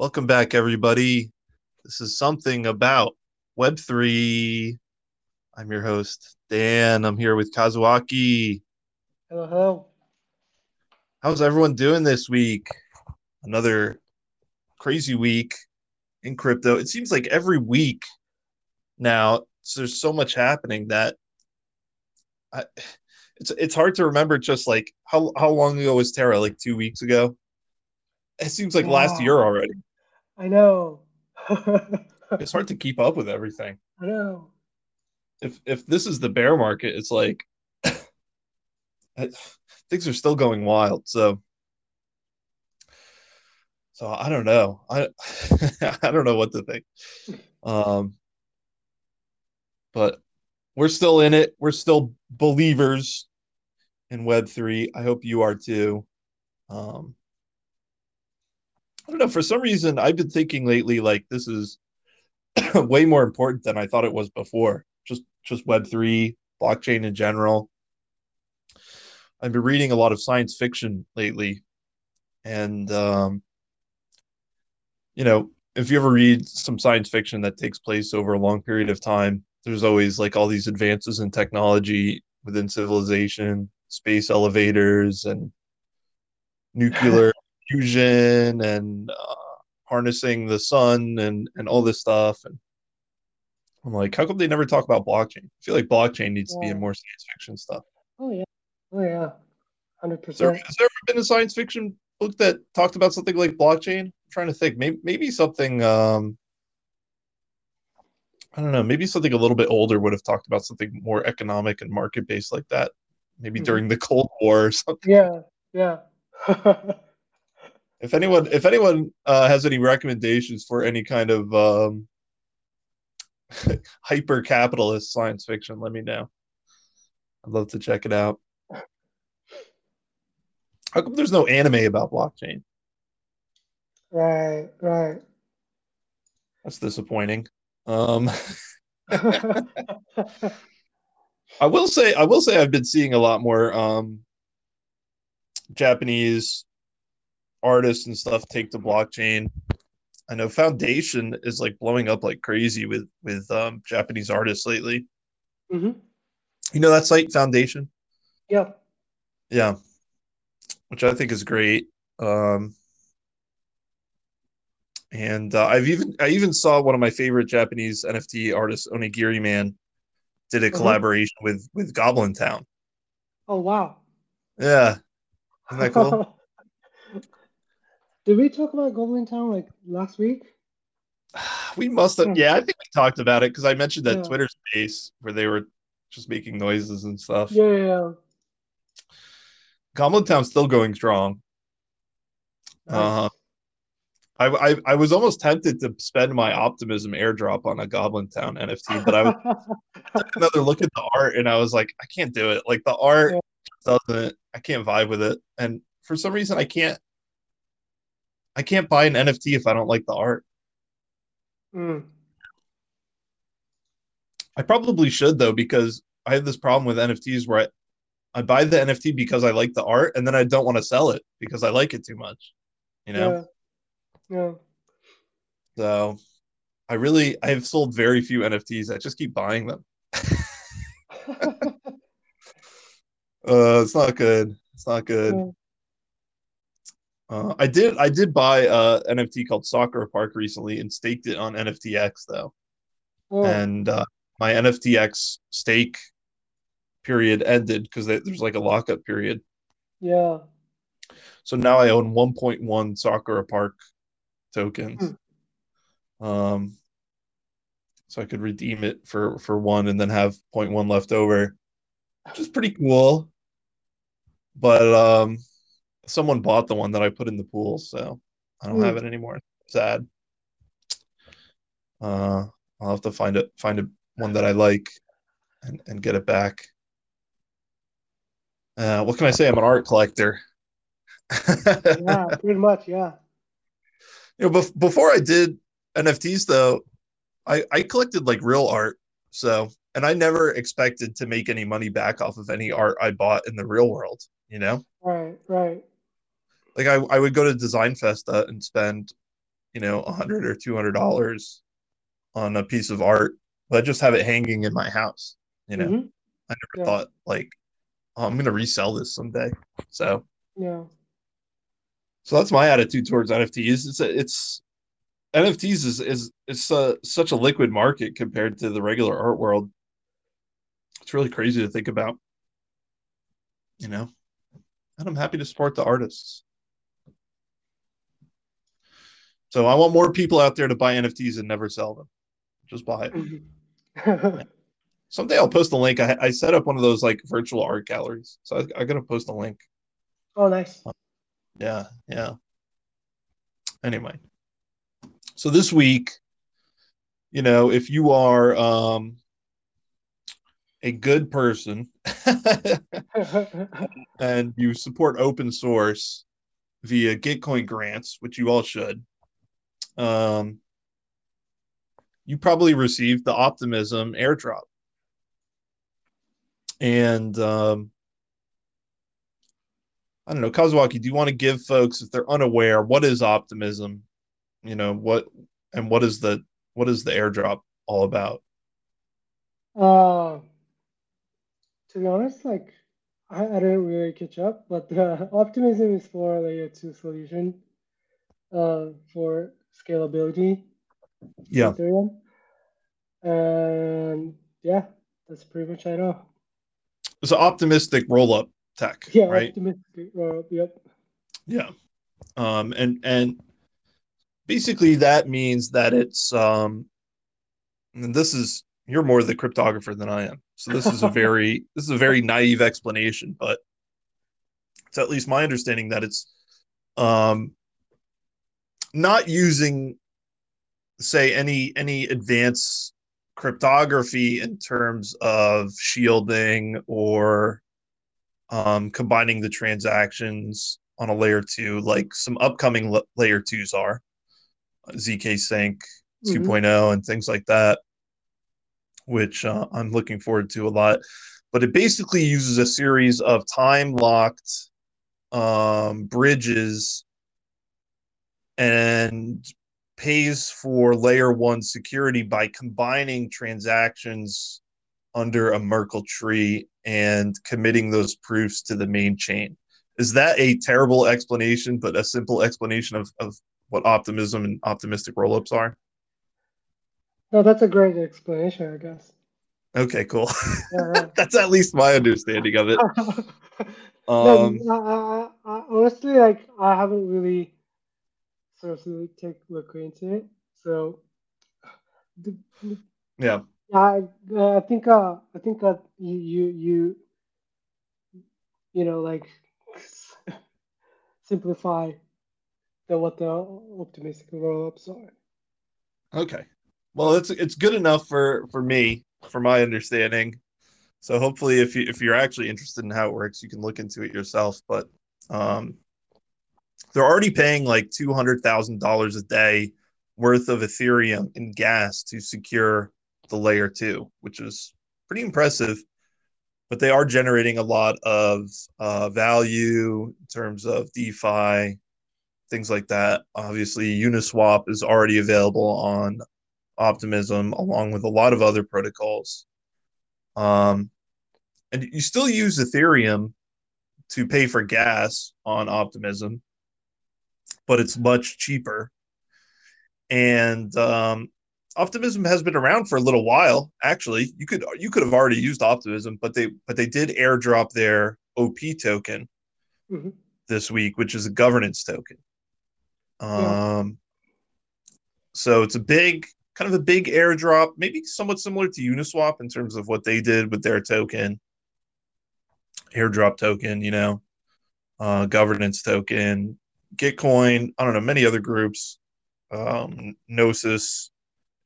Welcome back, everybody. This is something about Web3. I'm your host, Dan. I'm here with Kazuaki. Hello, hello. How's everyone doing this week? Another crazy week in crypto. It seems like every week now, so there's so much happening that I, it's it's hard to remember just like how how long ago was Terra? Like two weeks ago? It seems like last year already. I know. It's hard to keep up with everything. I know. If if this is the bear market, it's like things are still going wild. So so I don't know. I I don't know what to think. Um, but we're still in it. We're still believers in Web3. I hope you are too. Um, I don't know. For some reason, I've been thinking lately like this is way more important than I thought it was before. Just just Web3, blockchain in general. I've been reading a lot of science fiction lately, and um, you know, if you ever read some science fiction that takes place over a long period of time, there's always like all these advances in technology within civilization, space elevators, and nuclear fusion, and uh, harnessing the sun, and and all this stuff. And I'm like, how come they never talk about blockchain? I feel like blockchain needs to be in more science fiction stuff. Oh yeah. Oh yeah. Hundred Has there, percent. has there ever been a science fiction book that talked about something like blockchain? I'm trying to think. Maybe maybe something um I don't know, maybe something a little bit older would have talked about something more economic and market based like that. Maybe hmm during the Cold War or something. Yeah. Yeah. If anyone if anyone uh, has any recommendations for any kind of um hyper capitalist science fiction, let me know. I'd love to check it out. How come there's no anime about blockchain? right. Right. That's disappointing. Um I will say I will say I've been seeing a lot more um Japanese artists and stuff take to blockchain. I know Foundation is like blowing up like crazy with with um Japanese artists lately. hmm You know that site Foundation? Yeah. Yeah, which I think is great. Um and uh, I've even I even saw one of my favorite Japanese NFT artists Onigiri Man did a hmm collaboration with with Goblin Town. Oh wow. Yeah, isn't that cool? Did we talk about Goblin Town like last week? We must have, yeah, I think we talked about it because I mentioned that Yeah. Twitter space where they were just making noises and stuff. Yeah. Yeah. yeah. Goblin Town's still going strong. Uh, Nice. I, I I was almost tempted to spend my optimism airdrop on a Goblin Town NFT, but I was took another look at the art and I was like, I can't do it. Like the art Yeah. doesn't, I can't vibe with it, and for some reason, I can't I can't buy an NFT if I don't like the art. Mm. I probably should though because I have this problem with NFTs where I, I buy the NFT because I like the art and then I don't want to sell it because I like it too much, you know? Yeah. Yeah. So I really I've sold very few NFTs. I just keep buying them. Uh it's not good. It's not good. Uh, I did I did buy a NFT called Soccer Park recently and staked it on NFTX though. Oh. And uh, my NFTX stake period ended because there's like a lockup period. Yeah. So now I own 1.1 Soccer Park tokens. Hmm. Um, so I could redeem it for for one and then have 0.1 left over, which is pretty cool. But um, someone bought the one that I put in the pool, so I don't have Mm. it anymore. Sad. Uh, I'll have to find it find a one that I like and and get it back. Uh, what can I say? I'm an art collector. Yeah. Pretty much. Yeah. You know, bef- before I did NFTs though, I I collected like real art. So, and I never expected to make any money back off of any art I bought in the real world, you know? Right. Right. Like I I would go to Design Festa and spend you know, a hundred or two hundred dollars on a piece of art, but just have it hanging in my house. You know, Mhm. I never Yeah. thought like, oh, I'm gonna resell this someday. So, Yeah. so that's my attitude towards NFTs. It's it's NFTs is is it's uh, such a liquid market compared to the regular art world. It's really crazy to think about. You know, and I'm happy to support the artists. So I want more people out there to buy NFTs and never sell them. Just buy it. Mhm. Someday I'll post a link. I, I set up one of those like virtual art galleries. So I, I'm gonna post a link. oh, nice. Yeah, yeah. Anyway, so this week, you know, if you are um, a good person and you support open source via Gitcoin grants, which you all should, um, you probably received the Optimism airdrop. And um, I don't know, Kazuaki, do you want to give folks, if they're unaware, what is Optimism? You know, what and what is the what is the airdrop all about? Uh, to be honest, like I, I didn't really catch up, but uh, Optimism is for layer two solution uh, for scalability Yeah. Ethereum. And yeah, that's pretty much I know. It's an optimistic roll-up tech, Yeah, right? optimistic. Uh, yep. Yeah. Um, and and basically that means that it's um and this is you're more the cryptographer than I am. So this is a very this is a very naive explanation, but it's at least my understanding that it's um not using say any any advanced cryptography in terms of shielding or um, combining the transactions on a layer two, like some upcoming la- layer twos are ZK Sync Mhm. 2.0 and things like that, which uh, I'm looking forward to a lot. But it basically uses a series of time locked um, bridges and pays for layer one security by combining transactions under a Merkle tree and committing those proofs to the main chain. Is that a terrible explanation, but a simple explanation of, of what optimism and optimistic rollups are? No, that's a great explanation, I guess. Okay, cool. Yeah, That's at least my understanding of it. Um, no, I, I, I, honestly, like I haven't really seriously take a look into it. So, the, yeah, I, uh, I think, uh, I think that you, you, you, you know, like simplify the what the optimistic roll-ups are. okay. Well, it's it's good enough for for me, for my understanding. So hopefully, if you if you're actually interested in how it works, you can look into it yourself. But um, they're already paying like two hundred thousand dollars a day worth of Ethereum in gas to secure the layer two, which is pretty impressive. But they are generating a lot of uh, value in terms of DeFi, things like that. Obviously, Uniswap is already available on Optimism, along with a lot of other protocols. Um, and you still use Ethereum to pay for gas on Optimism, but it's much cheaper. And um, Optimism has been around for a little while. Actually, you could you could have already used Optimism, but they but they did airdrop their OP token Mhm. this week, which is a governance token. Yeah. Um, so it's a big kind of a big airdrop, maybe somewhat similar to Uniswap in terms of what they did with their token, airdrop token, you know, uh, governance token, Gitcoin. I don't know many other groups. Um, Gnosis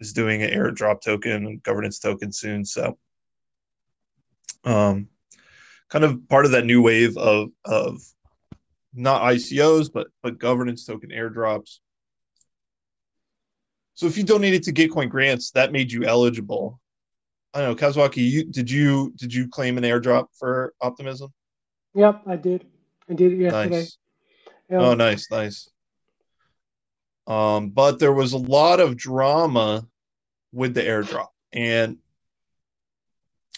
is doing an airdrop token and governance token soon. So, um, kind of part of that new wave of of not ICOs but but governance token airdrops. So if you donated to Gitcoin grants, that made you eligible. I don't know, Kazuaki, you did you did you claim an airdrop for Optimism? Yep, I did. I did it yesterday. Nice. Yeah. Oh, nice, nice. Um, but there was a lot of drama with the airdrop, and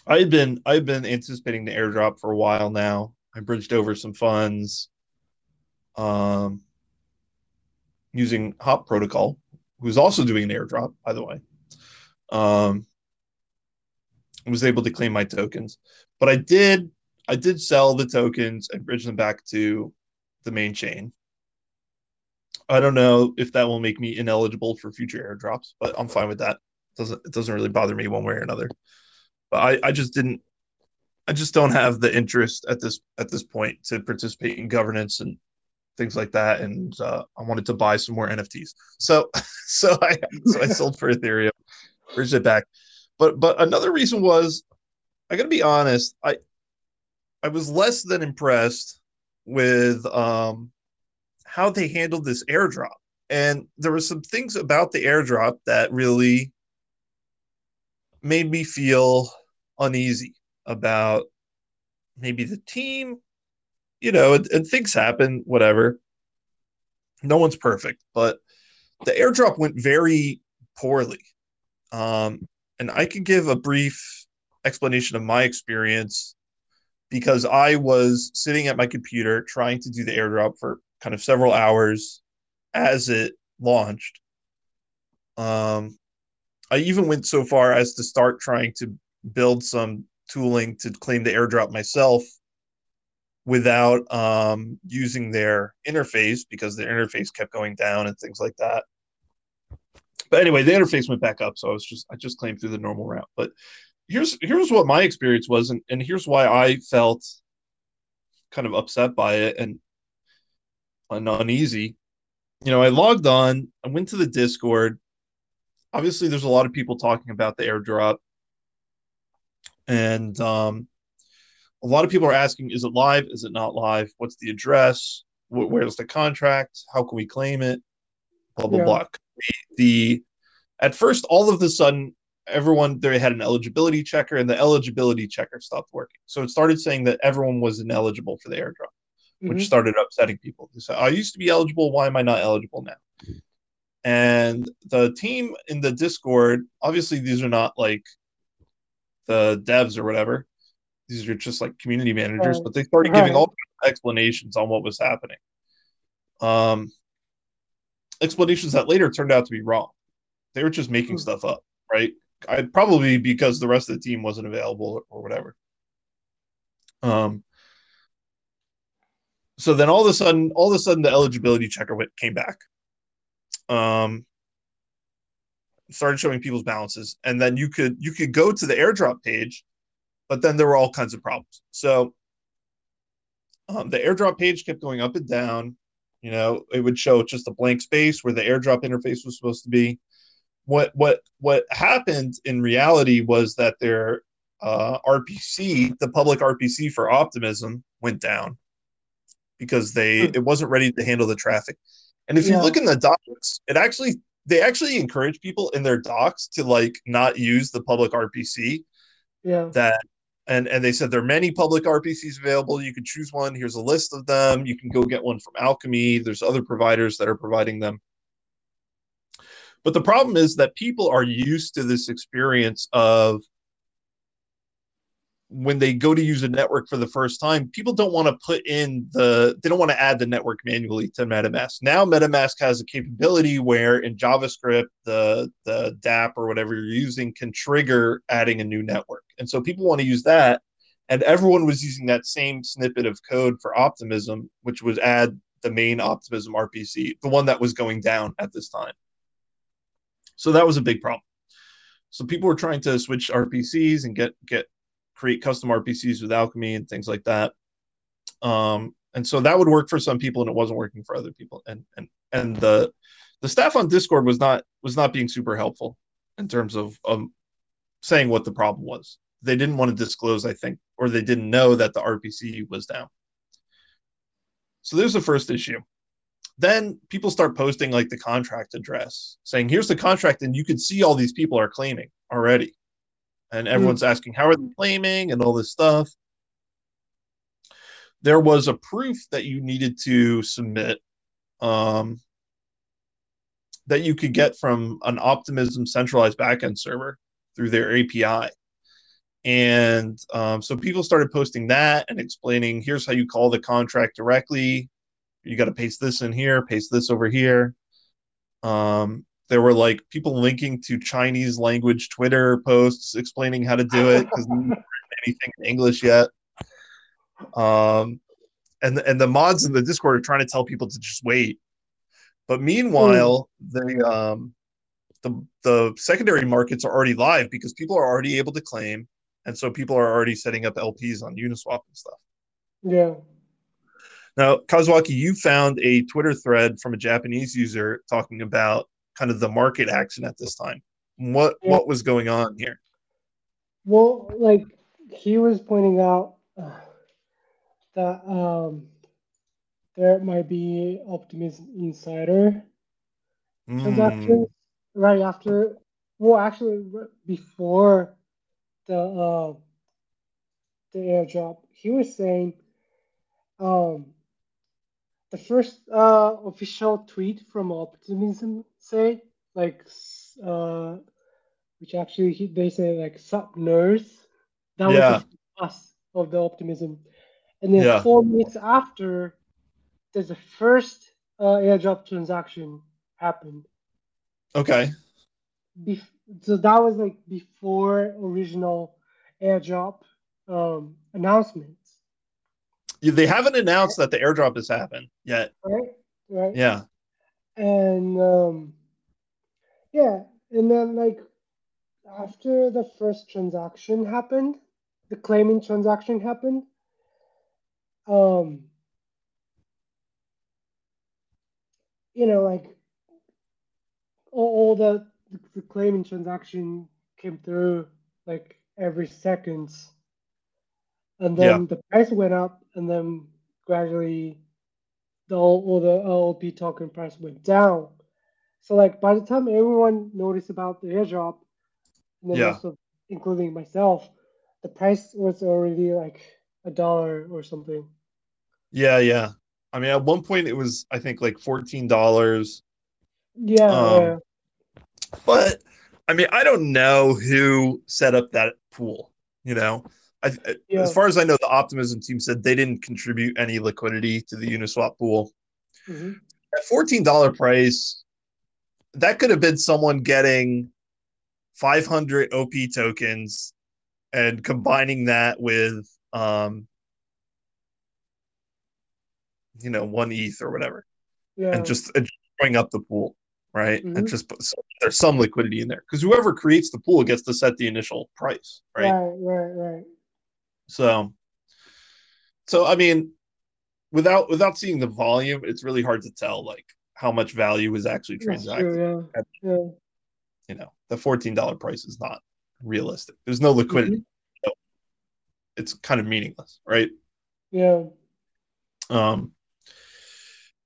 I've been I've been anticipating the airdrop for a while now. I bridged over some funds, um, using Hop Protocol, who's also doing an airdrop, by the way. Um, was able to claim my tokens, but I did I did sell the tokens and bridge them back to the main chain. I don't know if that will make me ineligible for future airdrops, but I'm fine with that. It doesn't it doesn't really bother me one way or another. But I, I just didn't I just don't have the interest at this at this point to participate in governance and things like that. And uh, I wanted to buy some more NFTs. So so I so I sold for Ethereum, bridged it back. But but another reason was I gotta be honest, I I was less than impressed with um how they handled this airdrop. And there were some things about the airdrop that really made me feel uneasy about maybe the team, you know, and, and things happen, whatever. No one's perfect, but the airdrop went very poorly. Um, and I can give a brief explanation of my experience because I was sitting at my computer trying to do the airdrop for kind of several hours as it launched. Um, I even went so far as to start trying to build some tooling to claim the airdrop myself without um, using their interface because their interface kept going down and things like that. But anyway, the interface went back up, so I was just I just claimed through the normal route. But here's here's what my experience was, and, and here's why I felt kind of upset by it and, and uneasy. You know, I logged on, I went to the Discord. Obviously, there's a lot of people talking about the airdrop, and um, a lot of people are asking, "Is it live? Is it not live? What's the address? Where's the contract? How can we claim it?" Blah blah yeah. blah. The at first, all of the sudden, everyone they had an eligibility checker and the eligibility checker stopped working. So it started saying that everyone was ineligible for the airdrop mm-hmm. which started upsetting people. They said i used to be eligible. Why am i not eligible now? And the team in the discord obviously these are not like the devs or whatever. These are just like community managers but they started giving all explanations on what was happening. Um explanations that later turned out to be wrong. They were just making mm-hmm. stuff up right I probably because the rest of the team wasn't available or whatever. Um. So then all of a sudden, all of a sudden, the eligibility checker came back. Um. Started showing people's balances, and then you could you could go to the airdrop page, but then there were all kinds of problems. So um, the airdrop page kept going up and down. You know, it would show just a blank space where the airdrop interface was supposed to be what what what happened in reality was that their uh, RPC, the public RPC for Optimism, went down because they hmm. it wasn't ready to handle the traffic. And if yeah. you look in the docs, it actually they actually encourage people in their docs to like not use the public RPC. Yeah. That and and they said there are many public RPCs available. You can choose one. Here's a list of them. You can go get one from Alchemy. There's other providers that are providing them. But the problem is that people are used to this experience of when they go to use a network for the first time, people don't want to put in the they don't want to add the network manually to MetaMask. Now MetaMask has a capability where in JavaScript the the DAP or whatever you're using can trigger adding a new network. And so people want to use that. And everyone was using that same snippet of code for Optimism, which was add the main Optimism RPC, the one that was going down at this time. So that was a big problem. So people were trying to switch RPCs and get get create custom RPCs with Alchemy and things like that. Um, and so that would work for some people, and it wasn't working for other people. And and and the the staff on Discord was not was not being super helpful in terms of um, saying what the problem was. They didn't want to disclose, I think, or they didn't know that the RPC was down. So there's the first issue then people start posting like the contract address saying here's the contract and you can see all these people are claiming already and everyone's mm. asking how are they claiming and all this stuff there was a proof that you needed to submit um, that you could get from an Optimism centralized backend server through their API. And um, so people started posting that and explaining here's how you call the contract directly. You got to paste this in here, paste this over here. Um, there were like people linking to Chinese language Twitter posts explaining how to do it because anything in English yet. Um, and and the mods in the Discord are trying to tell people to just wait. But meanwhile, mm. the um, the the secondary markets are already live because people are already able to claim, and so people are already setting up LPs on Uniswap and stuff. Yeah. Now, Kazuaki, you found a Twitter thread from a Japanese user talking about kind of the market action at this time. What yeah. what was going on here? Well, like he was pointing out uh, that um, there might be Optimism Insider mm. transactions right after. Well, actually, before the uh, the airdrop, he was saying um, the first uh, official tweet from Optimism say like uh, which actually he, they say like sup nerds. That yeah. was the us of the optimism. And then yeah. four minutes after, there's the first uh, airdrop transaction happened. Okay. Bef- so that was like before original airdrop um, announcements. They haven't announced that the airdrop has happened yet. Right. Right. Yeah. And um, yeah, and then like after the first transaction happened, the claiming transaction happened, um, you know, like all, all the, the claiming transaction came through like every second, and then yeah. the price went up, and then gradually the all the LLP token price went down. So like by the time everyone noticed about the airdrop, and then yeah. also including myself, the price was already like a dollar or something. Yeah, yeah. I mean, at one point it was I think like fourteen dollars. Yeah, um, yeah. But I mean, I don't know who set up that pool. You know, I, yeah. as far as I know, the Optimism team said they didn't contribute any liquidity to the Uniswap pool. Mm-hmm. At fourteen dollar price, that could have been someone getting 500 OP tokens and combining that with um you know one ETH or whatever, yeah. and just drawing up the pool, right? Mm-hmm. And just so there's some liquidity in there because whoever creates the pool gets to set the initial price, right? Right, right, right. So, so I mean, without without seeing the volume, it's really hard to tell like how much value is actually transacted. True, yeah. yeah. You know, the fourteen dollar price is not realistic. There's no liquidity. Mm-hmm. it's kind of meaningless, right? Yeah. Um.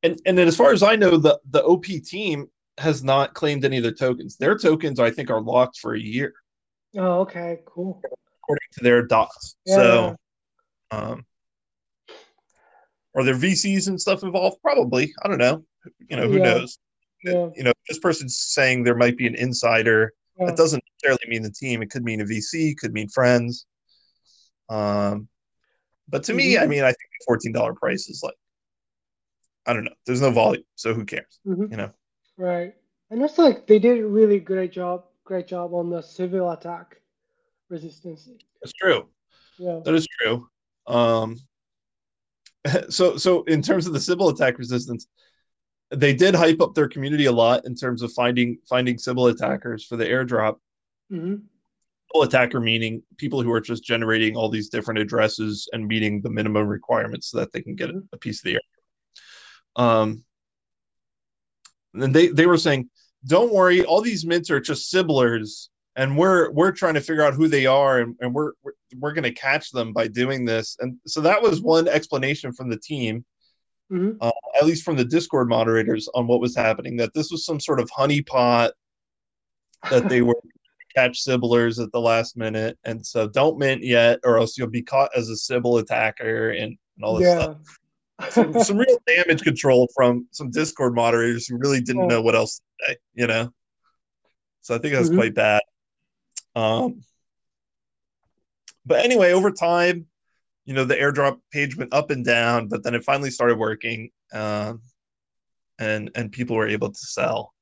And and then as far as I know, the the OP team has not claimed any of their tokens. Their tokens, I think, are locked for a year. Oh, okay, cool. According to their docs. Yeah. So, um, are there VCs and stuff involved? Probably. I don't know you know, who yeah. knows? Yeah. You know, this person's saying there might be an insider. That doesn't necessarily mean the team. It could mean a VC, could mean friends. Um, but to mm-hmm. me, I mean, I think the fourteen dollar price is like, I don't know. There's no volume, so who cares? Mm-hmm. You know. Right, and it's like they did a really great job, great job on the Sybil attack resistance. That's true. Yeah, that is true. Um, so so in terms of the Sybil attack resistance, they did hype up their community a lot in terms of finding finding Sybil attackers for the airdrop. Mm-hmm. attacker meaning people who are just generating all these different addresses and meeting the minimum requirements so that they can get mm-hmm. a piece of the air. Um, and they they were saying, "Don't worry, all these mints are just Sibblers, and we're we're trying to figure out who they are, and, and we're we're, we're going to catch them by doing this." And so that was one explanation from the team mm-hmm. uh, at least from the Discord moderators, on what was happening. That this was some sort of honeypot that they were catch Sibblers at the last minute, and so don't mint yet, or else you'll be caught as a Sybil attacker and, and all this yeah. stuff. some, some real damage control from some Discord moderators who really didn't know what else to say, you know. So I think that's mm-hmm. quite bad. Um, but anyway, over time, you know, the airdrop page went up and down, but then it finally started working, uh, and and people were able to sell.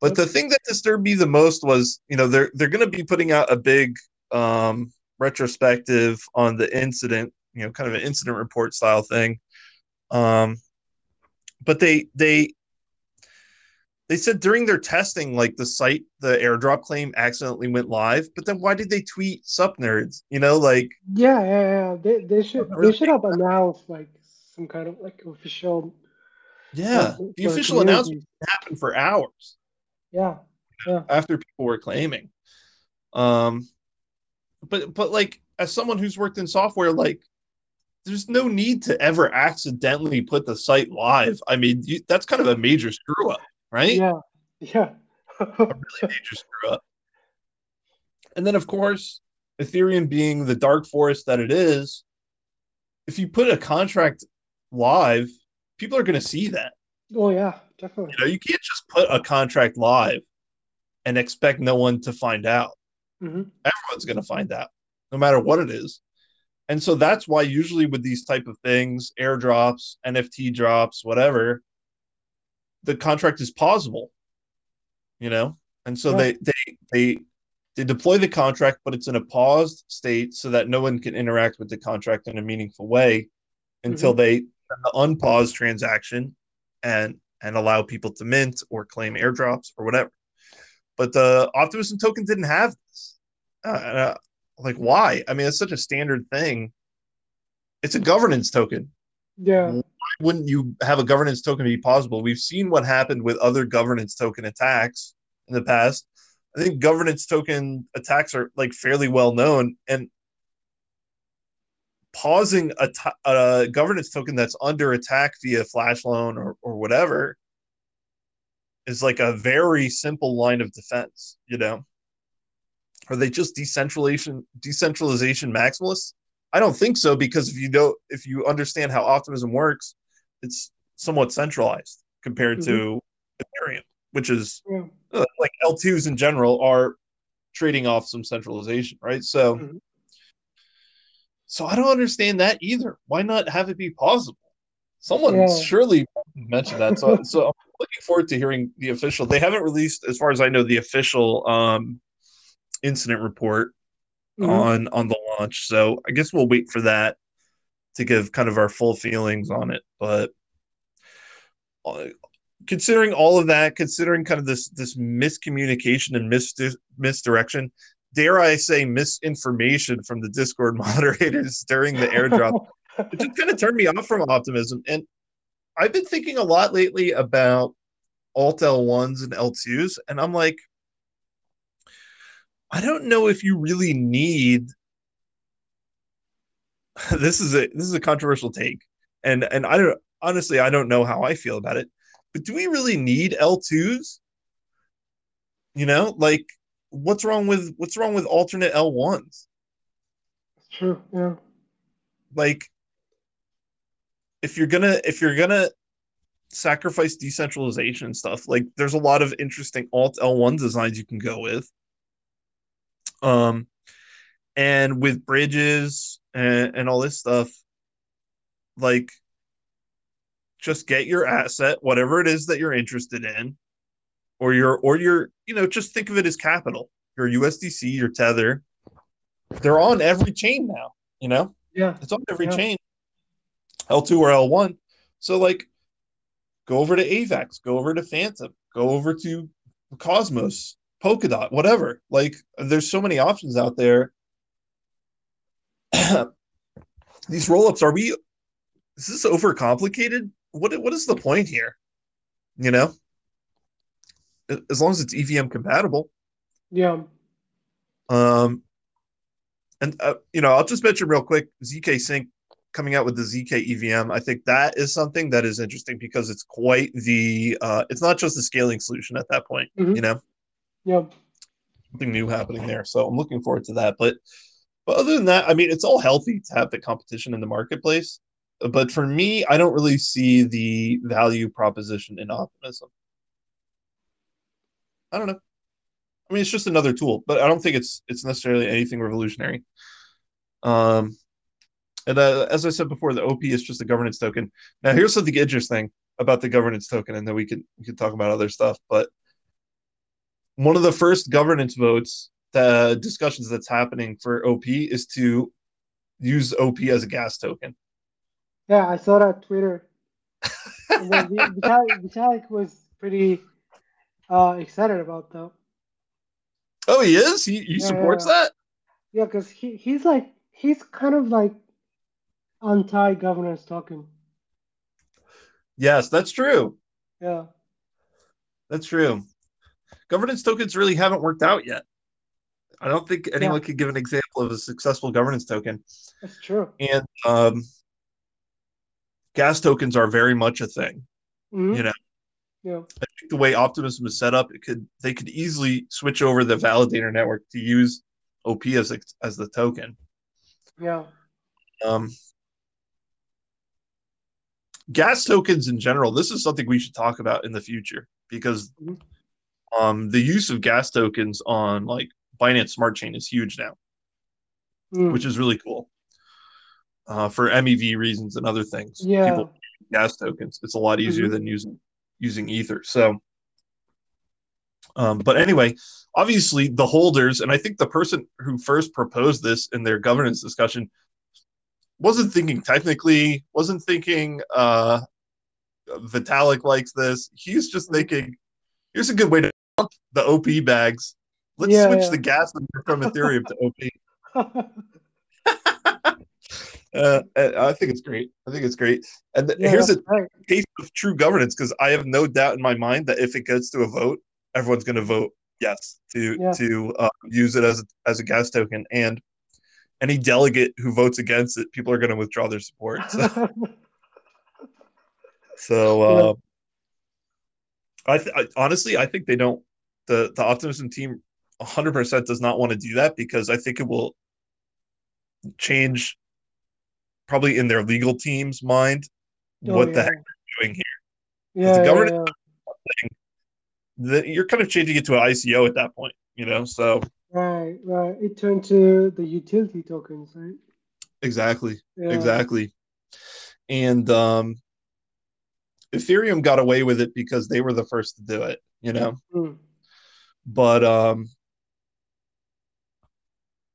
But the thing that disturbed me the most was, you know, they're they're going to be putting out a big um, retrospective on the incident, you know, kind of an incident report style thing. Um, but they they they said during their testing, like the site, the airdrop claim accidentally went live. But then why did they tweet sup nerds? You know, like yeah, yeah, yeah. They they should they should have announced like some kind of like official. Yeah, the official announcement happened for hours. Yeah, yeah. After people were claiming, um, but but like as someone who's worked in software, like there's no need to ever accidentally put the site live. I mean, you, that's kind of a major screw up right? Yeah, yeah. a really major screw up. And then, of course, Ethereum being the dark forest that it is, if you put a contract live, people are going to see that. Oh yeah, definitely. You know, you can't just put a contract live and expect no one to find out. Mm-hmm. Everyone's going to find out, no matter what it is. And so that's why usually with these type of things, airdrops, NFT drops, whatever, the contract is pausable you know? And so they they they they deploy the contract but it's in a paused state so that no one can interact with the contract in a meaningful way until mm-hmm. they the unpause transaction and and allow people to mint or claim airdrops or whatever. But the optimism token didn't have this. Uh, uh, like why? I mean it's such a standard thing. It's a governance token. Yeah. Wouldn't you have a governance token be pausable? We've seen what happened with other governance token attacks in the past. I think governance token attacks are like fairly well known and pausing a, t- a governance token that's under attack via flash loan or, or whatever is like a very simple line of defense, you know? Are they just decentralization decentralization maximalists? I don't think so because if you know if you understand how optimism works, it's somewhat centralized compared mm-hmm. to Ethereum, which is yeah. uh, like L2s in general are trading off some centralization, right? So mm-hmm. so I don't understand that either. Why not have it be pausable? Someone yeah. surely mentioned that. So so I'm looking forward to hearing the official. They haven't released, as far as I know, the official um incident report mm-hmm. on on the launch. So I guess we'll wait for that to give kind of our full feelings on it. But uh, considering all of that, considering kind of this this miscommunication and mis- misdirection, dare I say misinformation from the Discord moderators during the airdrop, it just kind of turned me off from optimism. And I've been thinking a lot lately about alt L1s and L2s, and I'm like, I don't know if you really need this is a this is a controversial take. And and I don't honestly I don't know how I feel about it. But do we really need L2s? You know, like what's wrong with what's wrong with alternate L1s? It's True, yeah. Like if you're gonna if you're gonna sacrifice decentralization and stuff, like there's a lot of interesting alt L1 designs you can go with. Um, and with bridges and, and all this stuff, like just get your asset, whatever it is that you're interested in, or your or your, you know, just think of it as capital. Your USDC, your tether, they're on every chain now, you know? Yeah. It's on every yeah. chain. L2 or L1. So like go over to AVAX, go over to Fantom, go over to Cosmos, Polkadot, whatever. Like there's so many options out there. These rollups, are we is this overcomplicated? What what is the point here? You know? As long as it's EVM compatible. Yeah. Um and uh, you know, I'll just mention real quick ZK Sync coming out with the ZK EVM. I think that is something that is interesting because it's quite the uh it's not just a scaling solution at that point, mm-hmm. you know. yeah Something new happening there. So I'm looking forward to that. But but other than that, I mean, it's all healthy to have the competition in the marketplace. but for me, I don't really see the value proposition in optimism. I don't know. I mean, it's just another tool, but I don't think it's it's necessarily anything revolutionary. Um, and uh, as I said before, the OP is just a governance token. Now, here's something interesting about the governance token, and then we can we can talk about other stuff. But one of the first governance votes, the discussions that's happening for OP is to use OP as a gas token. Yeah, I saw that Twitter. Vitalik, Vitalik was pretty uh, excited about that. Oh, he is. He he yeah, supports yeah. that. Yeah, because he, he's like he's kind of like anti-governance token. Yes, that's true. Yeah, that's true. Governance tokens really haven't worked out yet. I don't think anyone yeah. could give an example of a successful governance token. That's true. And um, gas tokens are very much a thing. Mm-hmm. You know, yeah. I think the way Optimism is set up, it could they could easily switch over the validator network to use OP as a, as the token. Yeah. Um, gas tokens in general, this is something we should talk about in the future because mm-hmm. um, the use of gas tokens on like Binance Smart Chain is huge now, mm. which is really cool uh, for MEV reasons and other things. Yeah. People gas tokens. It's a lot easier mm-hmm. than using using Ether. So, um, but anyway, obviously the holders, and I think the person who first proposed this in their governance discussion wasn't thinking technically, wasn't thinking uh, Vitalik likes this. He's just thinking, here's a good way to the OP bags. Let's yeah, switch yeah. the gas from Ethereum to OP. Uh, I think it's great. I think it's great. And yeah, here's a right. case of true governance because I have no doubt in my mind that if it gets to a vote, everyone's going to vote yes to to uh, use it as a, as a gas token. And any delegate who votes against it, people are going to withdraw their support. So, so uh. I, th- I honestly I think they don't. The the optimism team 100% does not want to do that because I think it will change probably in their legal team's mind oh, what yeah. the heck they're doing here. Yeah, the government yeah, yeah. you're kind of changing it to an ICO at that point, you know. So right, right. It turned to the utility tokens, right? Exactly, exactly. And um, Ethereum got away with it because they were the first to do it, you know. Mm. But um,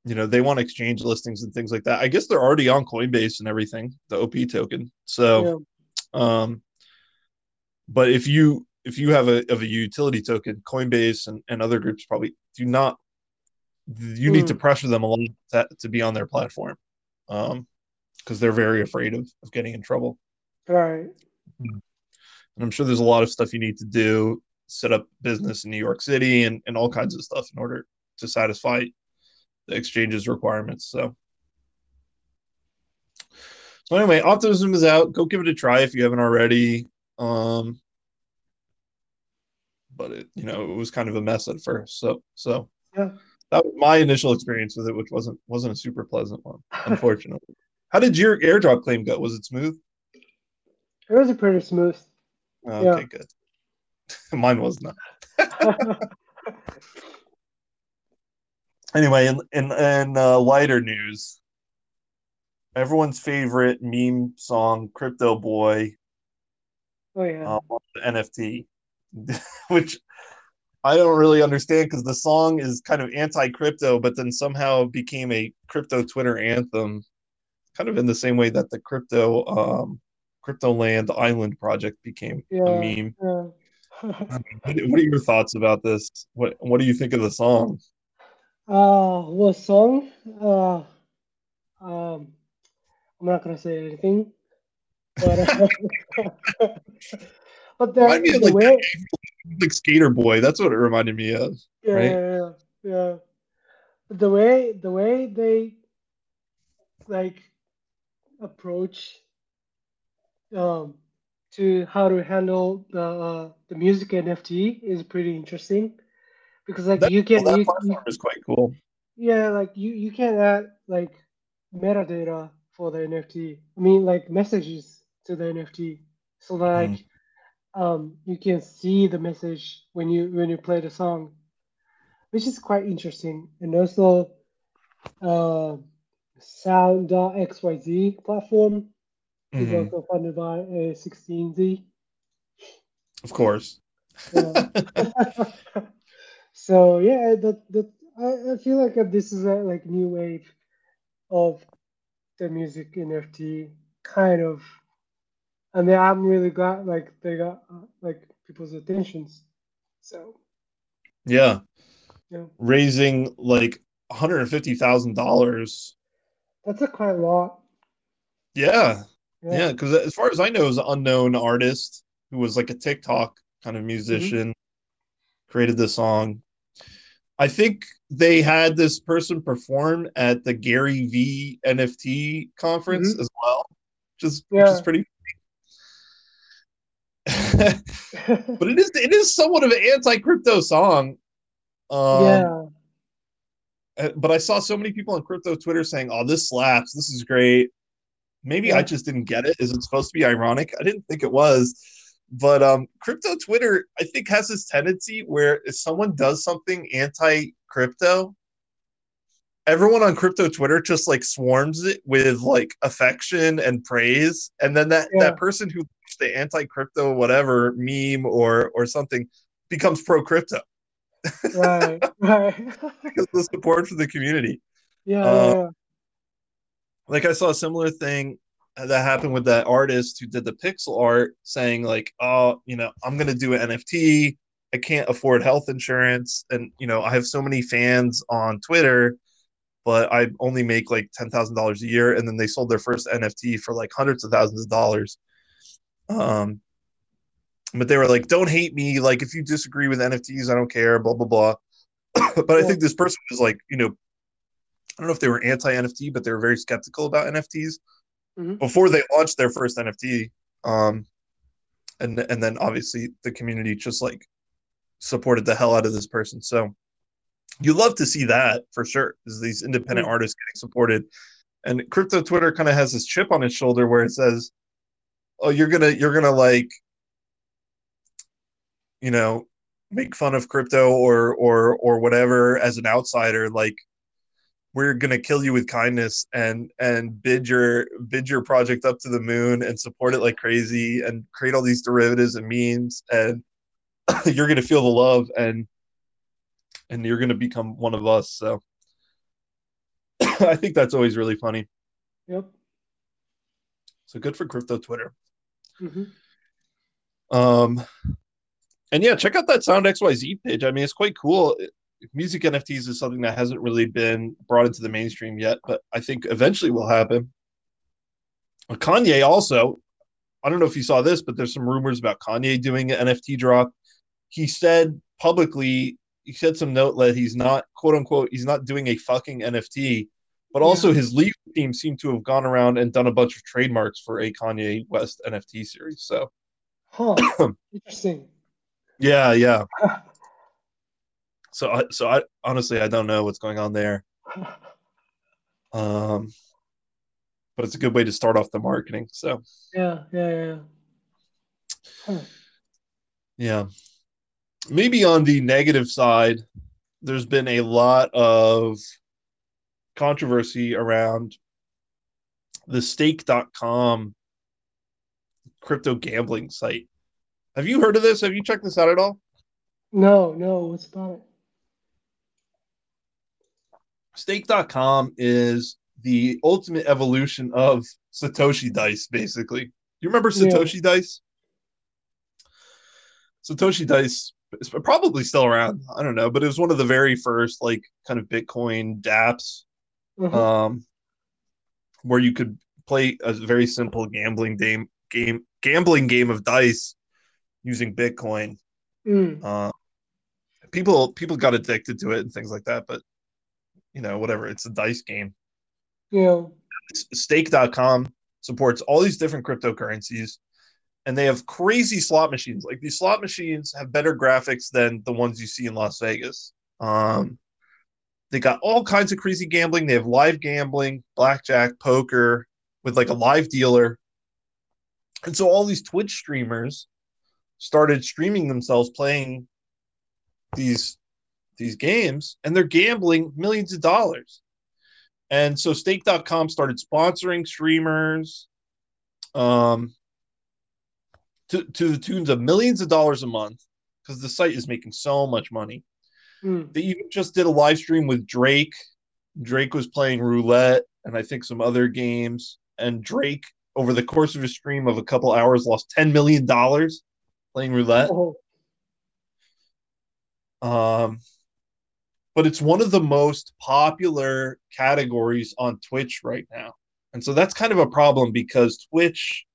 you know they want exchange listings and things like that i guess they're already on coinbase and everything the op token so yeah. um but if you if you have a of a utility token coinbase and, and other groups probably do not you mm. need to hmm. pressure them a lot to, to be on their platform um because they're very afraid of, of getting in trouble right and i'm sure there's a lot of stuff you need to do set up business in new york city and, and all kinds of stuff in order to satisfy the exchange's requirements. So, so anyway, Optimism is out. Go give it a try if you haven't already. Um, but it, you know, it was kind of a mess at first. So, so yeah, that was my initial experience with it, which wasn't wasn't a super pleasant one, unfortunately. How did your airdrop claim go? Was it smooth? It was a pretty smooth. okay, yeah. good. Mine was not. anyway, in in, in uh, lighter news, everyone's favorite meme song, "Crypto Boy." Oh yeah. Uh, NFT, which I don't really understand because the song is kind of anti-crypto, but then somehow became a crypto Twitter anthem, kind of in the same way that the crypto um, crypto land island project became yeah, a meme. Yeah. what are your thoughts about this? What What do you think of the song? Uh, what song? Uh, um, I'm not gonna say anything, but uh, but the, the like, way, like Skater Boy. That's what it reminded me of. Yeah, right? yeah, yeah. The way the way they like approach um to how to handle the uh, the music NFT is pretty interesting because like that, you can well, that you, you, is quite cool. Yeah, like you you can add like metadata for the NFT. I mean, like messages to the NFT, so that like Mm. um, you can see the message when you when you play the song, which is quite interesting. And also, uh, Sound.xyz platform is Mhm. also funded by A16Z. Of course. Yeah. so yeah, that that I, I feel like this is a like new wave of the music NFT kind of. and mean, I'm really glad like they got uh, like people's attentions. So yeah. yeah, Raising like $150,000. that's a quite a lot. Yeah. Yeah. Yeah. Because as far as I know, is an unknown artist who was like a TikTok kind Mm-hmm. of musician, created this song. I think they had this person perform at the Gary V NFT conference Mhm. as well, which is which is Yeah. pretty. but it is it is somewhat of an anti-crypto song. Um, yeah. uh, but I saw so many people on crypto Twitter saying, "Oh, this slaps. This is great." Maybe I just didn't get it. Is it supposed to be ironic? I didn't think it was. But um, crypto Twitter, I think, has this tendency where if someone does something anti-crypto, everyone on crypto Twitter just like swarms it with like affection and praise, and then that Yeah. that person who the anti-crypto whatever meme or or something becomes pro-crypto Right. Right. because the support for the community. yeah. Uh, yeah. like I saw a similar thing that happened with that artist who did the pixel art saying like, oh, you know, I'm gonna do an NFT. I can't afford health insurance, and you know, I have so many fans on Twitter, but I only make like ten thousand dollars a year. And then they sold their first NFT for like hundreds of thousands of dollars. Um, but they were like, "Don't hate me. Like, if you disagree with NFTs, I don't care." Blah blah blah. but I think this person was like, you know, I don't know if they were anti NFT, but they were very skeptical about NFTs Mhm. before they launched their first NFT. Um, and and then obviously the community just like supported the hell out of this person. So you love to see that for sure. Is these independent Mm. artists getting supported? And crypto Twitter kind of has this chip on its shoulder where it says, "Oh, you're gonna you're gonna like, you know, make fun of crypto or or or whatever as an outsider like." We're gonna kill you with kindness and and bid your bid your project up to the moon and support it like crazy and create all these derivatives and memes and you're gonna feel the love and and you're gonna become one of us. So I think that's always really funny. Yep. So good for crypto Twitter. hmm Um, and yeah, check out that Sound XYZ page. I mean, it's quite cool. Music NFTs is something that hasn't really been brought into the mainstream yet, but I think eventually will happen. Uh, Kanye also, I don't know if you saw this, but there's some rumors about Kanye doing an NFT drop. He said publicly, he said some note that he's not, quote unquote, he's not doing a fucking NFT, but also Yeah. his legal team seemed to have gone around and done a bunch of trademarks for a Kanye West NFT series. So, Huh. Interesting. yeah, yeah. So, I, so I honestly I don't know what's going on there. Um, but it's a good way to start off the marketing. So, yeah. Yeah. Yeah. Huh. yeah, maybe on the negative side, there's been a lot of controversy around the stake.com crypto gambling site. Have you heard of this? Have you checked this out at all? No. No. What's about it? Stake.com is the ultimate evolution of Satoshi Dice, basically. You remember Yeah. Satoshi Dice? Satoshi Dice is probably still around. I don't know, but it was one of the very first like kind of Bitcoin dApps Uh-huh. um, where you could play a very simple gambling game game gambling game of dice using Bitcoin. Mm. Uh, people people got addicted to it and things like that, but you know whatever. It's a dice game. Yeah. Stake.com supports all these different cryptocurrencies, and they have crazy slot machines. Like these slot machines have better graphics than the ones you see in Las Vegas. Um, they got all kinds of crazy gambling. They have live gambling, blackjack, poker, with like a live dealer. And so all these Twitch streamers started streaming themselves playing these these games and they're gambling millions of dollars. And so stake.com started sponsoring streamers um to, to the tunes of millions of dollars a month because the site is making so much money. Mm. They even just did a live stream with Drake. Drake was playing roulette and I think some other games. And Drake, over the course of a stream of a couple hours, lost $10 million playing roulette. Oh, Um, but it's one of the most popular categories on Twitch right now. And so that's kind of a problem because Twitch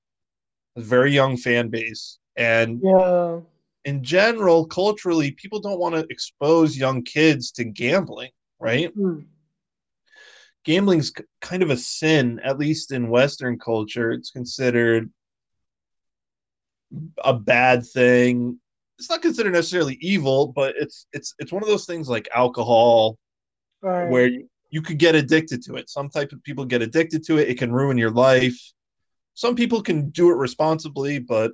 has a very young fan base. And yeah. in general, culturally, people don't want to expose young kids to gambling, right? Mm. Gambling's kind of a sin, at least in Western culture. It's considered a bad thing. It's not considered necessarily evil, but it's it's it's one of those things like alcohol Right. where you, you could get addicted to it. Some type of people get addicted to it. It can ruin your life. Some people can do it responsibly, but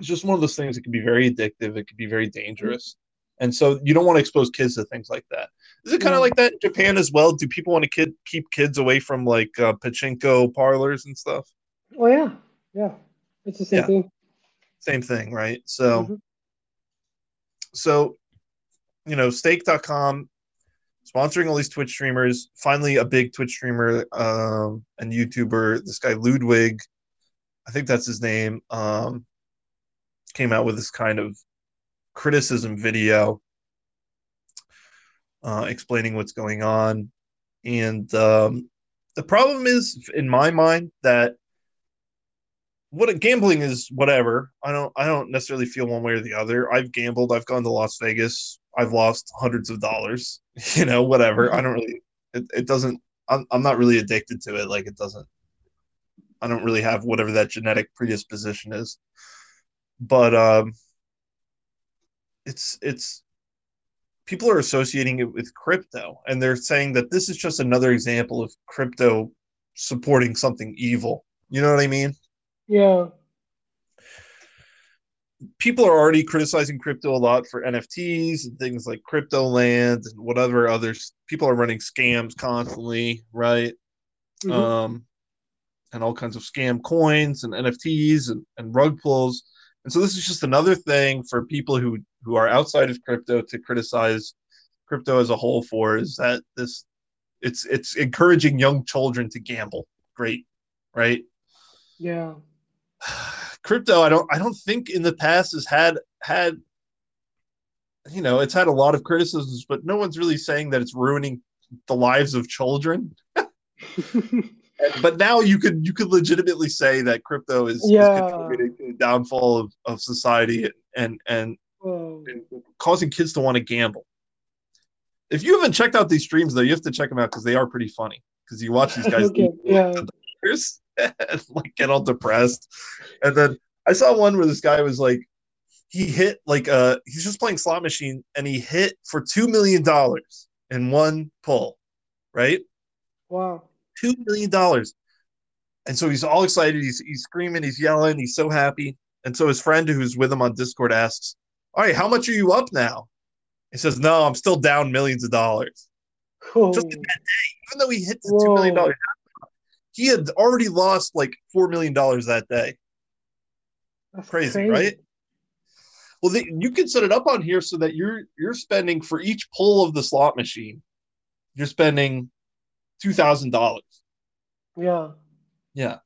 it's just one of those things that can be very addictive. It can be very dangerous. And so you don't want to expose kids to things like that. Is it kind of like that in Japan as well? Do people want to kid, keep kids away from like uh, pachinko parlors and stuff? Oh yeah. Yeah. It's the same Yeah. thing. Same thing, right? So Mhm. so you know stake.com sponsoring all these twitch streamers finally a big twitch streamer um and youtuber this guy ludwig i think that's his name um came out with this kind of criticism video uh explaining what's going on and um the problem is in my mind that what gambling is whatever. I don't i don't necessarily feel one way or the other. I've gambled. I've gone to las vegas. I've lost hundreds of dollars you know whatever. I don't really it, it doesn't I'm, I'm not really addicted to it. Like it doesn't i don't really have whatever that genetic predisposition is. But um it's it's people are associating it with crypto and they're saying that this is just another example of crypto supporting something evil. You know what i mean Yeah. people are already criticizing crypto a lot for NFTs and things like crypto land and whatever others. People are running scams constantly, right? Mhm. Um, and all kinds of scam coins and NFTs and, and rug pulls. And so this is just another thing for people who who are outside of crypto to criticize crypto as a whole for is that this it's it's encouraging young children to gamble. Great, right? yeah. crypto i don't i don't think in the past has had had you know it's had a lot of criticisms but no one's really saying that it's ruining the lives of children but now you could you could legitimately say that crypto is, Yeah. is contributing to the downfall of, of society and and, and causing kids to want to gamble if you haven't checked out these streams though you have to check them out because they are pretty funny because you watch these guys okay. Yeah. Years and like get all depressed. And then I saw one where this guy was like, he hit like uh he's just playing slot machine and he hit for two million dollars in one pull, right? Wow. Two million dollars. And so he's all excited. He's he's screaming, he's yelling, he's so happy. And so his friend who's with him on Discord asks, All right, how much are you up now? He says, No, I'm still down millions of dollars. Cool. Just in that day, even though he hit the two million dollars, he had already lost like four million dollars that day. That's Crazy, right? Well, they, you can set it up on here so that you're you're spending for each pull of the slot machine, you're spending two thousand dollars. Yeah. Yeah.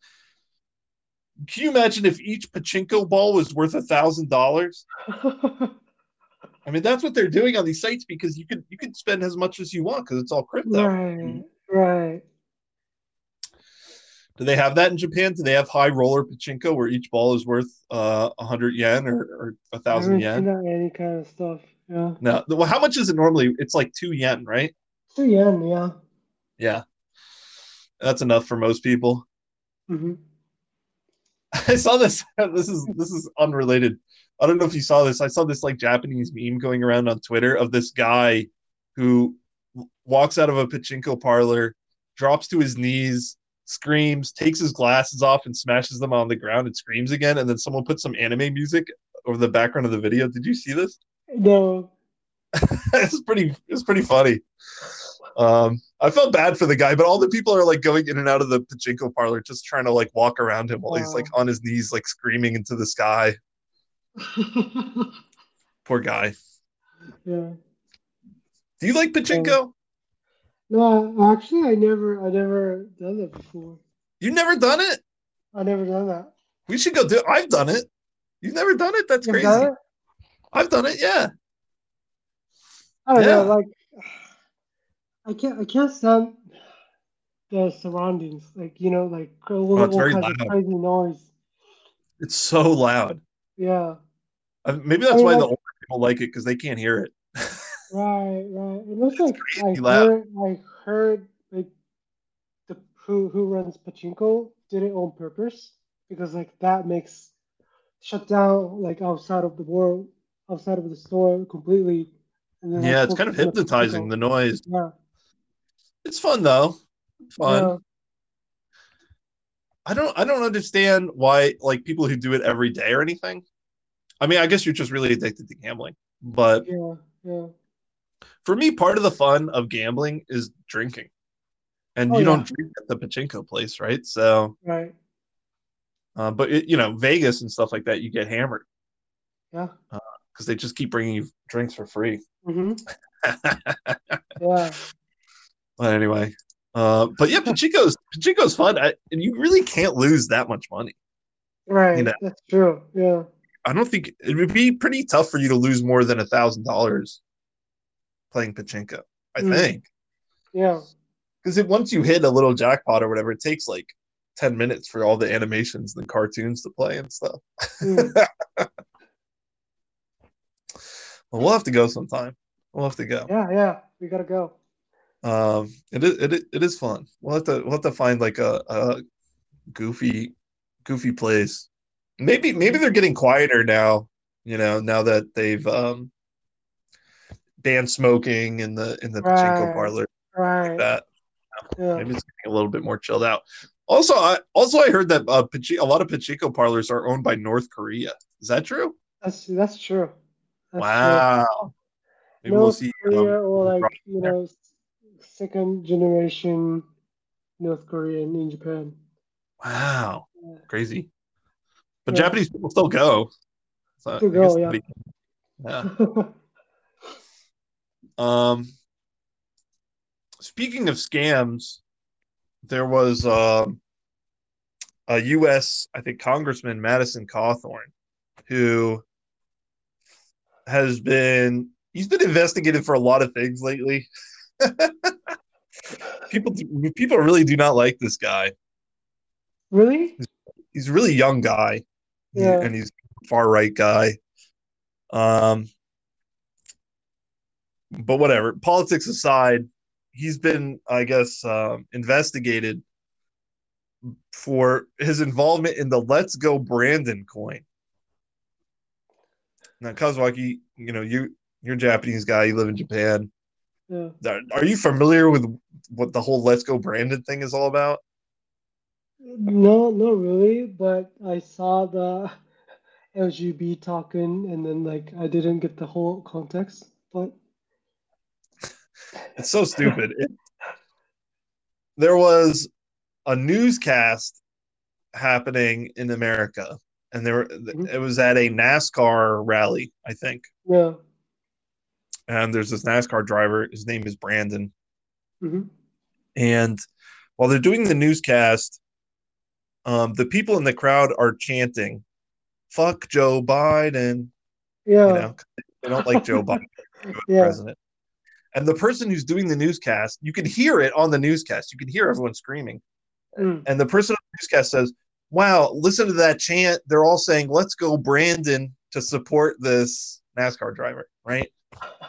Can you imagine if each pachinko ball was worth a thousand dollars? I mean, that's what they're doing on these sites because you can you can spend as much as you want because it's all crypto. right. Right. Do they have that in Japan? Do they have high roller pachinko where each ball is worth uh, a hundred yen or, haven't seen yen? that any kind of stuff. Yeah. No. Well, how much is it normally? It's like two yen, right? Two yen. Yeah. Yeah. That's enough for most people. hmm I saw this. This is this is unrelated. I don't know if you saw this. I saw this like Japanese meme going around on Twitter of this guy who walks out of a pachinko parlor, drops to his knees, screams, takes his glasses off and smashes them on the ground and screams again, and then someone puts some anime music over the background of the video. Did you see this? No. it's pretty it's pretty funny. Um, I felt bad for the guy, but all the people are like going in and out of the pachinko parlor, just trying to like walk around him while he's like on his knees, like screaming into the sky. Poor guy. yeah. Do you like pachinko? No, actually, I never, I never done that before. You never done it? I never done that. We should go do. I've done it. You've never done it? That's You've crazy. done it? I've done it. Yeah. I don't Yeah. know, like I can't I can't stand the surroundings. Like, you know, like all, Oh, it's all very loud. crazy noise. It's so loud. Yeah. Uh, Maybe that's mean, why the like- older people like it because they can't hear it. Right, right. It looks like I loud. heard I heard like the who who runs Pachinko did it on purpose because like that makes shut down like outside of the world outside of the store completely and then like, yeah, it's kind of hypnotizing. The noise. Yeah. It's fun though. Fun. Yeah. I don't. I don't understand why like people who do it every day or anything. I mean, I guess you're just really addicted to gambling. But Yeah. Yeah. For me, part of the fun of gambling is drinking, and Oh, you yeah. don't drink at the pachinko place, right? So, Right. uh, but it, you know, Vegas and stuff like that, you get hammered Yeah. because they just keep bringing you drinks for free. Mm-hmm. Yeah. But anyway, uh, but yeah, Pachinko's Pachinko's fun, I, and you really can't lose that much money. Right. You know. That's true. Yeah. I don't think it would be pretty tough for you to lose more than a thousand dollars playing Pachinko. I Mm. think Yeah. because it once you hit a little jackpot or whatever, it takes like ten minutes for all the animations and cartoons to play and stuff. Mm. Well, we'll have to go sometime. We'll have to go. yeah. Yeah. We gotta go. Um, it is it, it is fun. We'll have to we'll have to find like a, a goofy goofy place. Maybe maybe they're getting quieter now. You know, now that they've um banned smoking in the in the pachinko parlor. Right. That Yeah. maybe it's getting a little bit more chilled out. Also, I also I heard that uh, Pachi- a lot of pachinko parlors are owned by North Korea. Is that true? That's that's true. That's wow. True. Maybe we'll North see. Korea um, or like you there. know second generation North Korean in Japan. Wow. Yeah. Crazy. But Yeah. Japanese people still go. So Still go, yeah. yeah. Um, speaking of scams, there was um a U.S. I think Congressman Madison Cawthorn who has been he's been investigated for a lot of things lately. people people really do not like this guy. really? He's a really young guy, Yeah. and he's far right guy. Um, but whatever. Politics aside, he's been, I guess, um, investigated for his involvement in the "Let's Go Brandon" coin. Now, Kazuaki, you know you you're a Japanese guy. You live in Japan. Yeah. Are are you familiar with what the whole "Let's Go Brandon" thing is all about? No, not really, but I saw the LGB talking, and then like I didn't get the whole context, but It's so stupid. It, there was a newscast happening in America, and there it was at a NASCAR rally, I think. yeah. And there's this NASCAR driver. His name is Brandon. hmm And while they're doing the newscast, um, the people in the crowd are chanting, "Fuck Joe Biden." Yeah. You know, they don't like Joe Biden. yeah. president. And the person who's doing the newscast, you can hear it on the newscast. You can hear everyone screaming. Mm. And the person on the newscast says, Wow, listen to that chant. They're all saying, Let's go, Brandon, to support this NASCAR driver, right?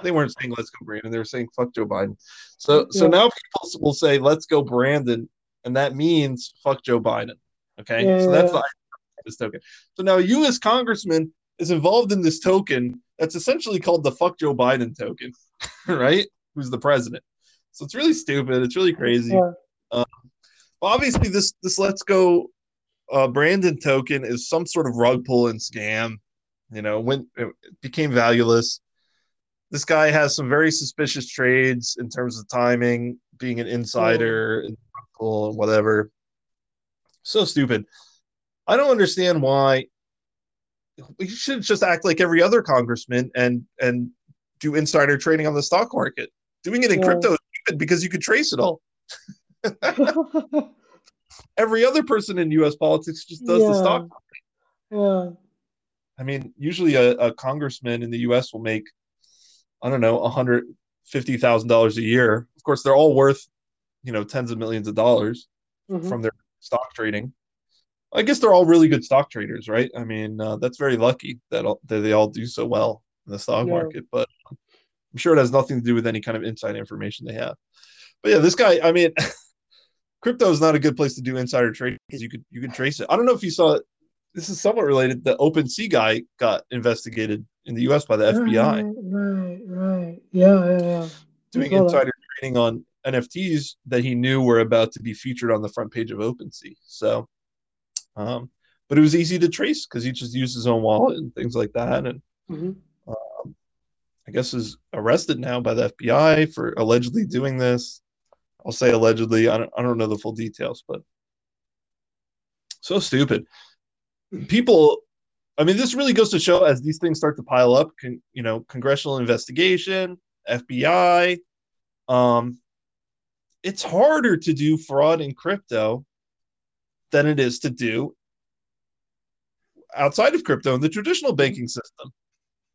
They weren't saying let's go Brandon, they were saying fuck Joe Biden. So so Yeah. now people will say, Let's go, Brandon, and that means fuck Joe Biden. Okay. Yeah, so that's the idea of this token. So now a US congressman is involved in this token that's essentially called the fuck Joe Biden token, right? Who's the president. So it's really stupid. It's really crazy. Yeah. obviously this this let's go uh, Brandon token is some sort of rug pull and scam. You know, when it became valueless. This guy has some very suspicious trades in terms of timing, being an insider, and whatever. So stupid. I don't understand why we should just act like every other congressman and and do insider trading on the stock market. Doing it in yeah. crypto is stupid because you could trace it all. every other person in U.S. politics just does yeah. the stock. Yeah. I mean, usually a, a congressman in the U.S. will make, I don't know, a hundred fifty thousand dollars a year. Of course, they're all worth, you know, tens of millions of dollars mm-hmm. from their stock trading. I guess they're all really good stock traders, right? I mean, uh, that's very lucky that, all, that they all do so well in the stock yeah. market. But I'm sure it has nothing to do with any kind of inside information they have. But yeah, this guy, I mean, crypto is not a good place to do insider trading because you could you could trace it. I don't know if you saw it. This is somewhat related. The OpenSea guy got investigated in the U.S. by the FBI. Right, right, yeah, yeah, yeah. Doing insider that. trading on NFTs that he knew were about to be featured on the front page of OpenSea. So um, but it was easy to trace because he just used his own wallet and things like that. And mm-hmm. I guess is arrested now by the FBI for allegedly doing this. I'll say allegedly. I don't, I don't know the full details, but so stupid. People, I mean, this really goes to show as these things start to pile up, con, you know, congressional investigation, FBI. Um, it's harder to do fraud in crypto than it is to do outside of crypto in the traditional banking system.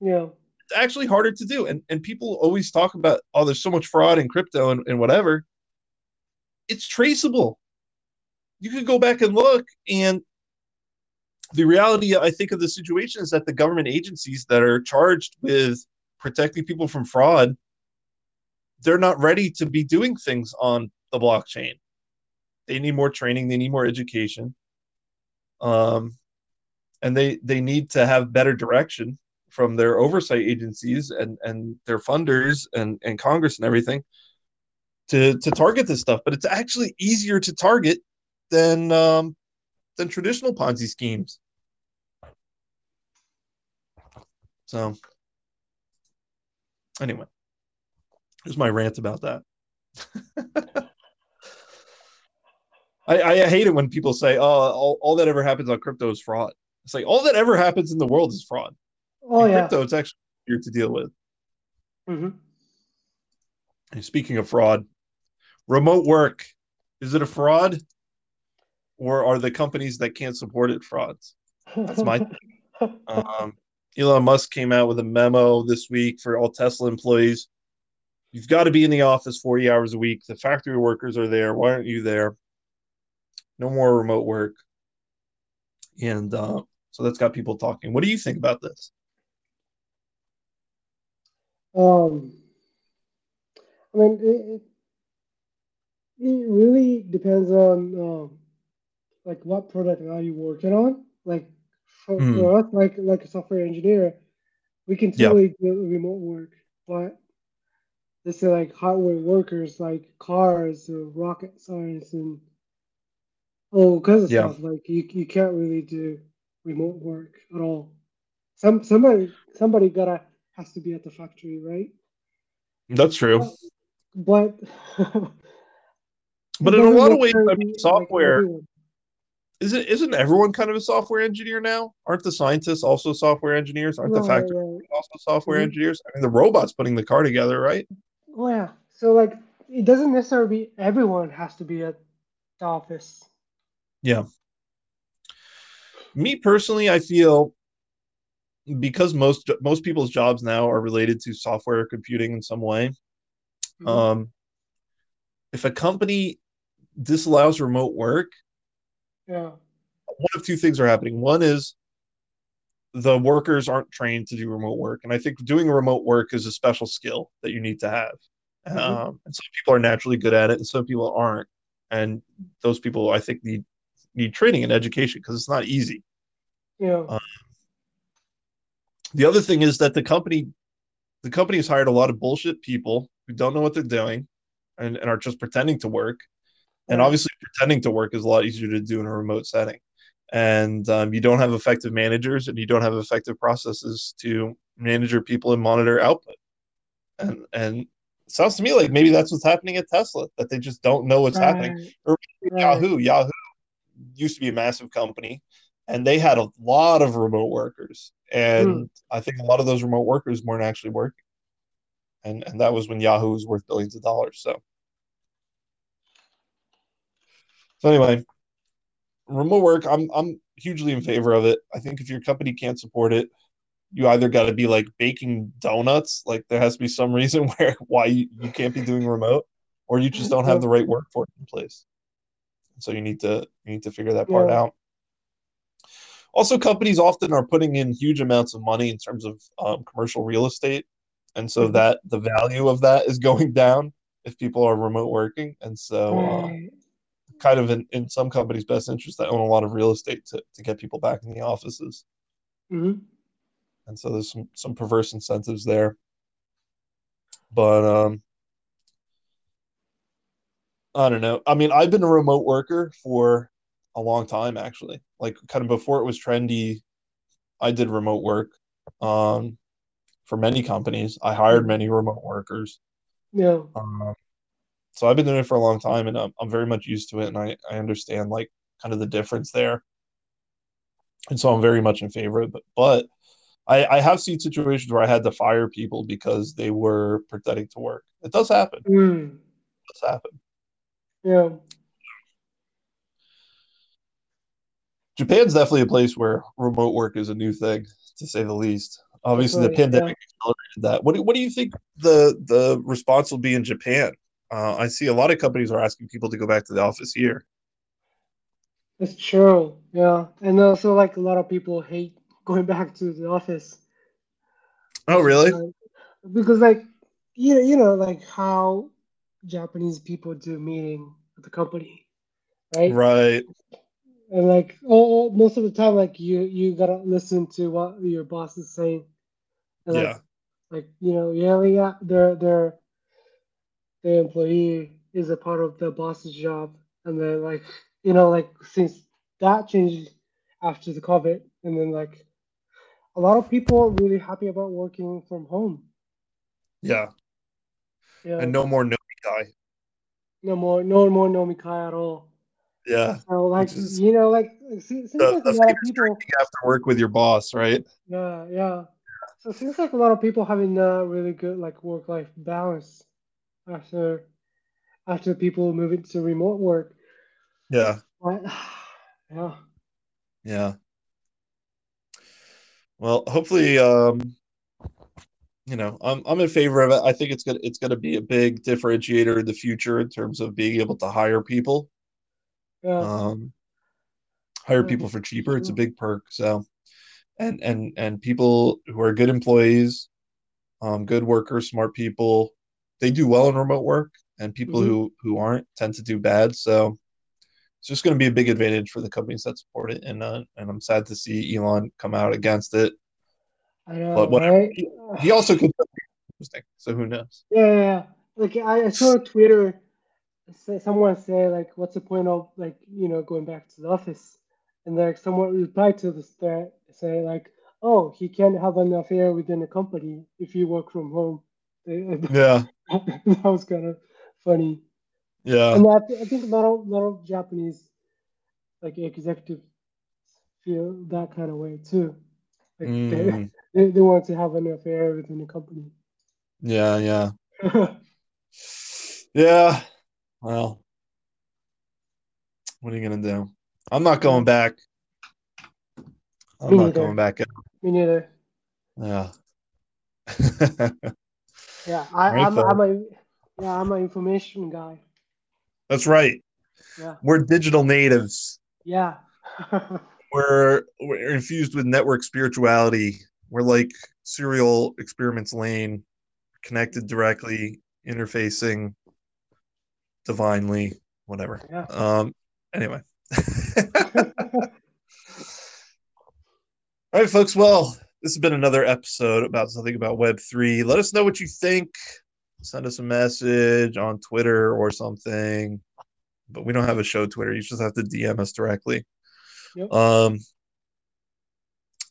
Yeah. Actually harder to do. And and people always talk about, oh, there's so much fraud in crypto and, and whatever. It's traceable. You can go back and look. And the reality, I think, of the situation is that the government agencies that are charged with protecting people from fraud, they're not ready to be doing things on the blockchain. They need more training. They need more education. Um, and they they need to have better direction from their oversight agencies and and their funders and and Congress and everything to to target this stuff. But it's actually easier to target than um, than traditional Ponzi schemes. So anyway, here's my rant about that. I, I hate it when people say, "Oh, all, all that ever happens on crypto is fraud." It's like all that ever happens in the world is fraud. Oh in yeah, crypto it's actually easier to deal with. Mm-hmm. And speaking of fraud, remote work is it a fraud, or are the companies that can't support it frauds? That's my. um, Elon Musk came out with a memo this week for all Tesla employees. You've got to be in the office 40 hours a week. The factory workers are there. Why aren't you there? no more remote work. And uh, so that's got people talking. What do you think about this? Um, I mean, it, it really depends on um, like what product are you working on. Like for, mm. for us, like like a software engineer, we can totally yeah. do remote work, but let's say like hardware workers, like cars or rocket science and Oh, because of yeah. stuff like you, you can't really do remote work at all. Some somebody somebody gotta has to be at the factory, right? That's true. But but in a lot of ways, I mean, software like isn't isn't everyone kind of a software engineer now? Aren't the scientists also software engineers? Aren't right, the factory right. also software mm-hmm. engineers? I mean, the robots putting the car together, right? Oh yeah. So like, it doesn't necessarily be everyone has to be at the office. Yeah. Me personally, I feel because most most people's jobs now are related to software computing in some way. Mm-hmm. Um, if a company disallows remote work, yeah, one of two things are happening. One is the workers aren't trained to do remote work, and I think doing remote work is a special skill that you need to have. Mm-hmm. Um, and some people are naturally good at it, and some people aren't. And those people, I think, need need training and education because it's not easy. Yeah. Um, the other thing is that the company, the company has hired a lot of bullshit people who don't know what they're doing, and, and are just pretending to work. And obviously, pretending to work is a lot easier to do in a remote setting. And um, you don't have effective managers and you don't have effective processes to manage your people and monitor output. And and it sounds to me like maybe that's what's happening at Tesla, that they just don't know what's happening. Or right. Yahoo. Yahoo used to be a massive company, and they had a lot of remote workers. And hmm. I think a lot of those remote workers weren't actually working. And and that was when Yahoo was worth billions of dollars. So so anyway, remote work, I'm I'm hugely in favor of it. I think if your company can't support it, you either got to be like baking donuts, like there has to be some reason where why you, you can't be doing remote, or you just don't have mm-hmm. the right workforce in place. So you need to you need to figure that part Yeah. out. Also, companies often are putting in huge amounts of money in terms of um, commercial real estate, and so Mhm. that the value of that is going down if people are remote working, and so uh, kind of in, in some companies' best interest that own a lot of real estate to, to get people back in the offices. Mhm. And so there's some some perverse incentives there. But um I don't know. I mean, I've been a remote worker for a long time actually. Like kind of before it was trendy, I did remote work um for many companies. I hired many remote workers. Yeah. Um so I've been doing it for a long time and I'm, I'm very much used to it and I, I understand like kind of the difference there. And so I'm very much in favor of it. But I, I have seen situations where I had to fire people because they were pretending to work. It does happen. It Mm. does happen. Yeah. Japan's definitely a place where remote work is a new thing, to say the least. Obviously, the pandemic accelerated that. What do, what do you think the the response will be in Japan? Uh, I see a lot of companies are asking people to go back to the office here. It's true. Yeah. And also, like, a lot of people hate going back to the office. Oh, really? Like, because, like, you, you know, like how Japanese people do meeting at the company, right? Right. And like, oh, oh, most of the time, like you, you gotta listen to what your boss is saying, and Yeah. like you know, yeah, yeah, their their their employee is a part of the boss's job, and then like, you know, like since that changed after the COVID, and then like, a lot of people are really happy about working from home. Yeah. Yeah, And no more no guy. no more, no more nomikai at all. Yeah. So like, you know, like it seems the, like a lot of people. after work with your boss, right? Yeah, yeah. So it seems like a lot of people having a really good like work-life balance after after people moving to remote work. Yeah. But, yeah, Yeah. Well, hopefully, um, you know, I'm I'm in favor of it. I think it's gonna it's gonna be a big differentiator in the future in terms of being able to hire people. Yeah, Um, hire people for cheaper. It's a big perk. So, and and and people who are good employees, um, good workers, smart people, they do well in remote work, and people hmm who who aren't tend to do bad. So it's just going to be a big advantage for the companies that support it. And uh, and I'm sad to see Elon come out against it. I don't know, But whatever. right? He, he also could interesting. So who knows? Yeah, yeah, yeah. Like I, I saw on Twitter, say, someone say like, "What's the point of like you know going back to the office?" And like someone replied to this thread, say like, "Oh, he can't have an affair within the company if you work from home." Yeah. that was kind of funny. Yeah. And I, th- I think a lot of, lot of Japanese like executives feel that kind of way too. Like they, Mm, they, they want to have an affair within the company. yeah. Yeah. Yeah. Well, what are you gonna do? I'm not going back. I'm Me not neither. going back. Me neither. Yeah. Yeah, I, Right, I'm Phil. I'm a yeah I'm an information guy. That's right. Yeah, We're digital natives. yeah. We're we're infused with network spirituality. We're like Serial Experiments Lain, connected directly, interfacing divinely, whatever. yeah. Um anyway. All right, folks. Well, this has been another episode about something about Web3. Let us know what you think. Send us a message on Twitter or something. but we don't have a show Twitter. You just have to DM us directly. Yep. Um,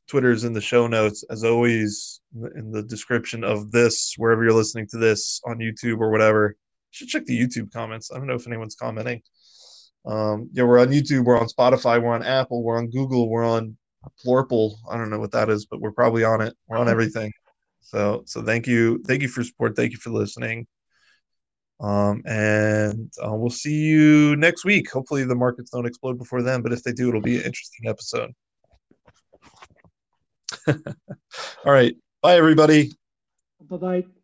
Twitter is in the show notes, as always, in the description of this, wherever you're listening to this on YouTube or whatever. Should check the YouTube comments. I don't know if anyone's commenting. Um, yeah, we're on YouTube, we're on Spotify, we're on Apple, we're on Google, we're on Plorple. I don't know what that is, but we're probably on it. We're on everything. So, so thank you, thank you for support, thank you for listening. Um, and uh, we'll see you next week. Hopefully, the markets don't explode before then, but if they do, it'll be an interesting episode. All right. Bye, everybody. Bye bye.